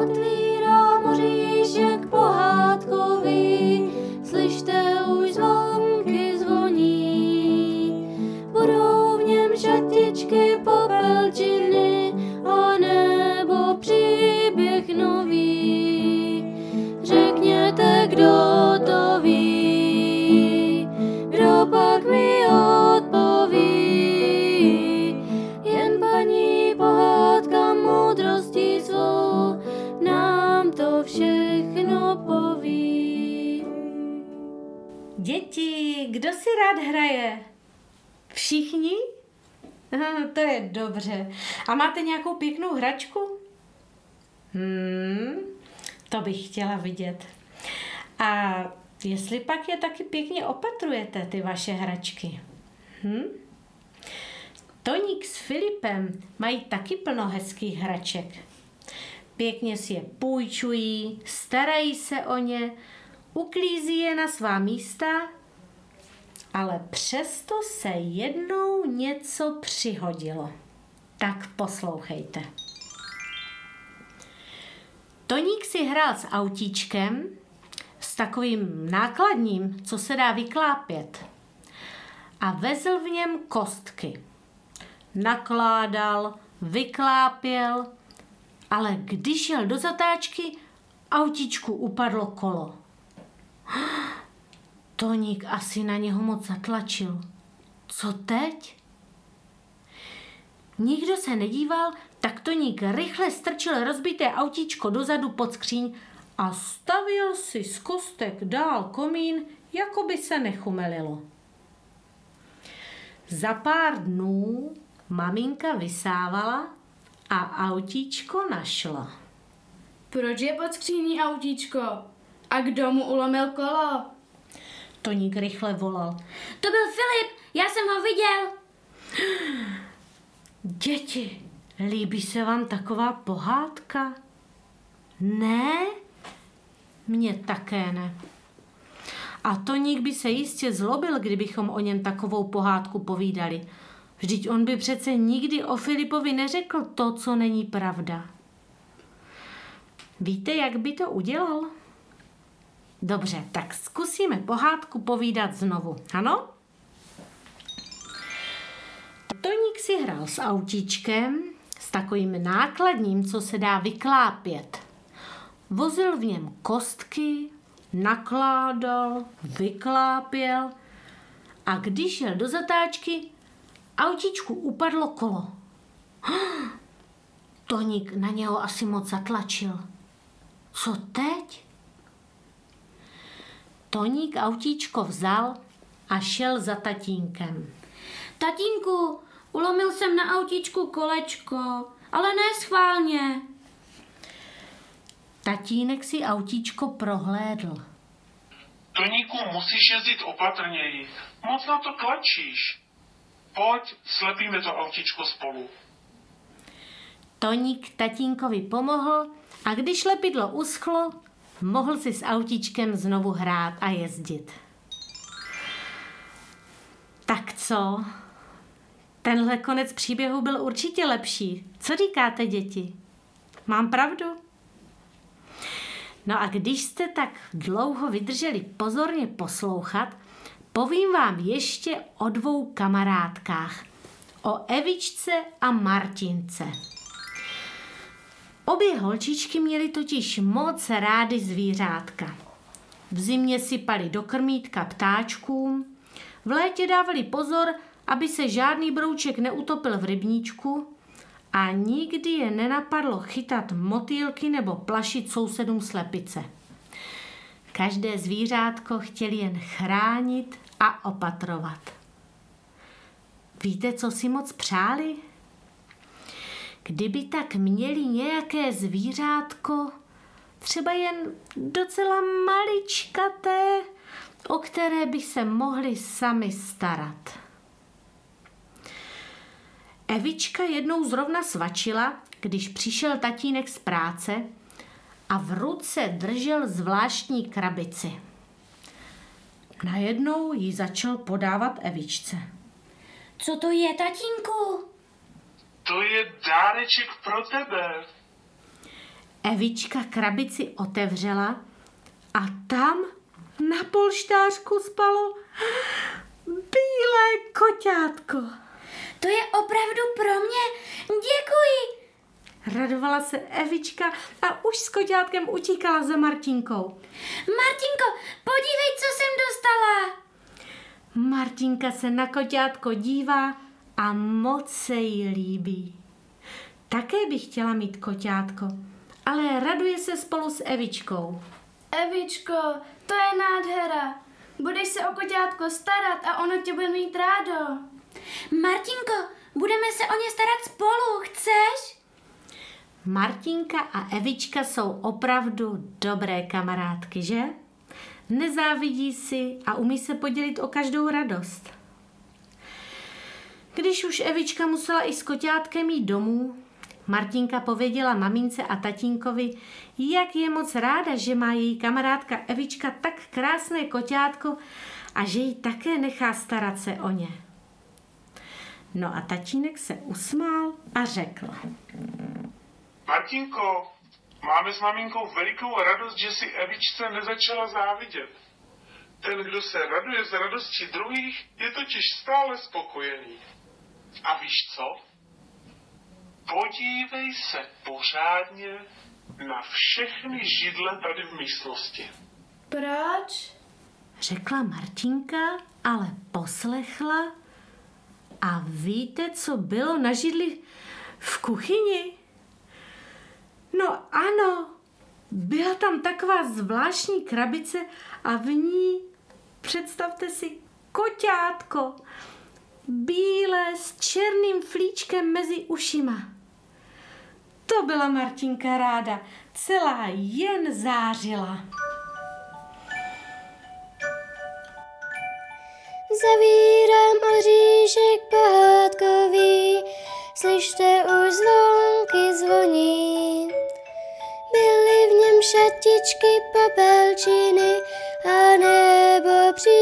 Gott. Děti, kdo si rád hraje? Všichni? To je dobře. A máte nějakou pěknou hračku? Hmm, to bych chtěla vidět. A jestli pak je taky pěkně opatrujete, ty vaše hračky? Hm? Toník s Filipem mají taky plno hezkých hraček. Pěkně si je půjčují, starají se o ně, uklízí je na svá místa, ale přesto se jednou něco přihodilo. Tak poslouchejte. Toník si hrál s autíčkem, s takovým nákladním, co se dá vyklápět. A vezl v něm kostky. Nakládal, vyklápěl, ale když jel do zatáčky, autíčku upadlo kolo. Toník asi na něho moc zatlačil. Co teď? Nikdo se nedíval, tak Toník rychle strčil rozbité autíčko dozadu pod skříň a stavil si z kostek dál komín, jako by se nechumelilo. Za pár dnů maminka vysávala a autíčko našla. Proč je pod skříní autíčko? A kdo mu ulomil kolo? Toník rychle volal. To byl Filip, já jsem ho viděl. Děti, líbí se vám taková pohádka? Ne? Mně také ne. A Toník by se jistě zlobil, kdybychom o něm takovou pohádku povídali. Vždyť on by přece nikdy o Filipovi neřekl to, co není pravda. Víte, jak by to udělal? Dobře, tak zkusíme pohádku povídat znovu, ano? Toník si hrál s autíčkem, s takovým nákladním, co se dá vyklápět. Vozil v něm kostky, nakládal, vyklápěl a když jel do zatáčky, autíčku upadlo kolo. Toník na něho asi moc zatlačil. Co teď? Toník autíčko vzal a šel za tatínkem. Tatínku, ulomil jsem na autíčku kolečko, ale ne schválně. Tatínek si autíčko prohlédl. Toníku, musíš jezdit opatrněji. Moc na to tlačíš. Pojď, slepíme to autíčko spolu. Toník tatínkovi pomohl a když lepidlo uschlo, mohl si s autíčkem znovu hrát a jezdit. Tak co? Tenhle konec příběhu byl určitě lepší. Co říkáte, děti? Mám pravdu? No a když jste tak dlouho vydrželi pozorně poslouchat, povím vám ještě o dvou kamarádkách. O Evičce a Martince. Obě holčičky měly totiž moc rády zvířátka. V zimě sypali do krmítka ptáčkům, v létě dávali pozor, aby se žádný brouček neutopil v rybníčku a nikdy je nenapadlo chytat motýlky nebo plašit sousedům slepice. Každé zvířátko chtěli jen chránit a opatrovat. Víte, co si moc přáli? Kdyby tak měli nějaké zvířátko, třeba jen docela maličkaté, o které by se mohli sami starat. Evička jednou zrovna svačila, když přišel tatínek z práce a v ruce držel zvláštní krabici. Najednou ji začal podávat Evičce. Co to je, tatínku? To je dáreček pro tebe. Evička krabici otevřela a tam na polštářku spalo bílé koťátko. To je opravdu pro mě. Děkuji. Radovala se Evička a už s koťátkem utíkala za Martinkou. Martinko, podívej, co jsem dostala. Martinka se na koťátko dívá a moc se jí líbí. Také bych chtěla mít koťátko, ale raduje se spolu s Evičkou. Evičko, to je nádhera. Budeš se o koťátko starat a ono tě bude mít rádo. Martinko, budeme se o ně starat spolu, chceš? Martinka a Evička jsou opravdu dobré kamarádky, že? Nezávidí si a umí se podělit o každou radost. Když už Evička musela i s koťátkem jít domů, Martinka pověděla mamince a tatínkovi, jak je moc ráda, že má její kamarádka Evička tak krásné koťátko a že ji také nechá starat se o ně. No a tatínek se usmál a řekl. Martinko, máme s maminkou velikou radost, že si Evičce nezačala závidět. Ten, kdo se raduje z radosti druhých, je totiž stále spokojený. A víš co? Podívej se pořádně na všechny židle tady v místnosti. Proč? Řekla Martinka, ale poslechla. A víte, co bylo na židli v kuchyni? No ano, byla tam taková zvláštní krabice a v ní, představte si, koťátko, bílé s černým flíčkem mezi ušima. To byla Martinka ráda, celá jen zářila. Zavírám oříšek pohádkový, slyšte už zvonky zvoní. Byly v něm šatičky, popelčiny a nebo příběh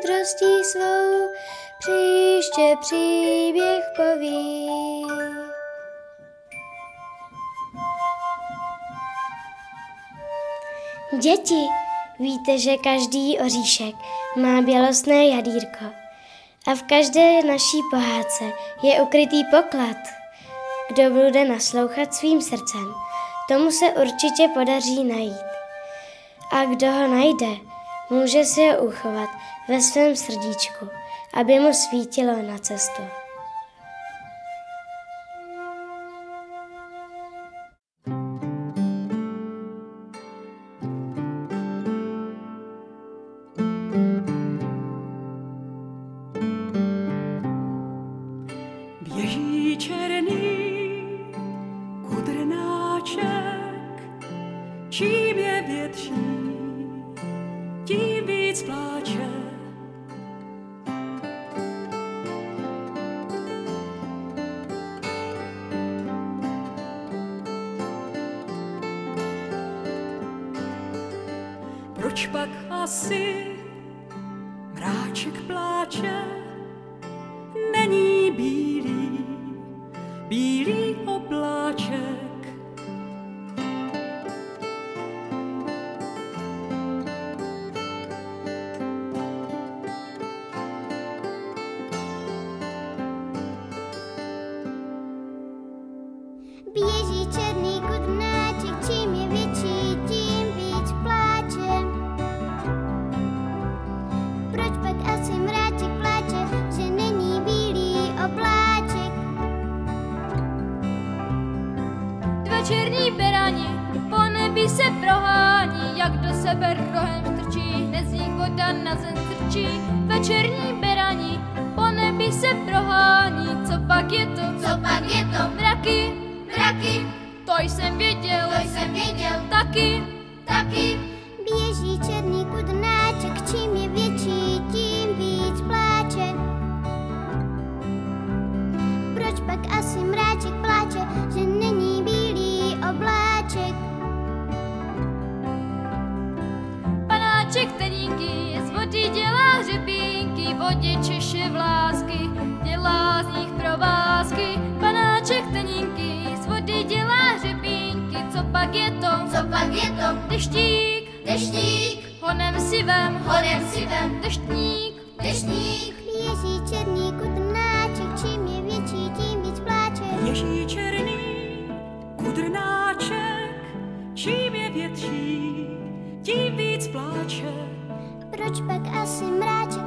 moudrostí svou příště příběh poví. Děti, víte, že každý oříšek má bělostné jadírko a v každé naší pohádce je ukrytý poklad. Kdo bude naslouchat svým srdcem, tomu se určitě podaří najít. A kdo ho najde, může si ho uchovat ve svém srdíčku, aby mu svítilo na cestu. Proč pak asi berani po nebi se prohání, jak do sebe rohem strčí, hned z nich voda na zem strčí. Dva černí berani po nebi se prohání, co pak je to, Co pak je to? mraky, Mraky, to jsem věděl, to jsem věděl taky. taky. Běží černý kudrnáček, čím je větší, tím víc pláče. Proč pak asi mráček pláče, že není bílý obláček? Lodi Češi vlásky, dělá z nich provázky, panáček tenínky, z vody dělá hřebínky, co pak je to? Co pak je to? Deštík, Deštík, honem si vem, honem si vem. deštník, Deštník, Běží černý kudrnáček, čím je větší, tím víc pláče. Ježí černý kudrnáček, čím je větší, tím víc pláče. Proč pak asi mráček?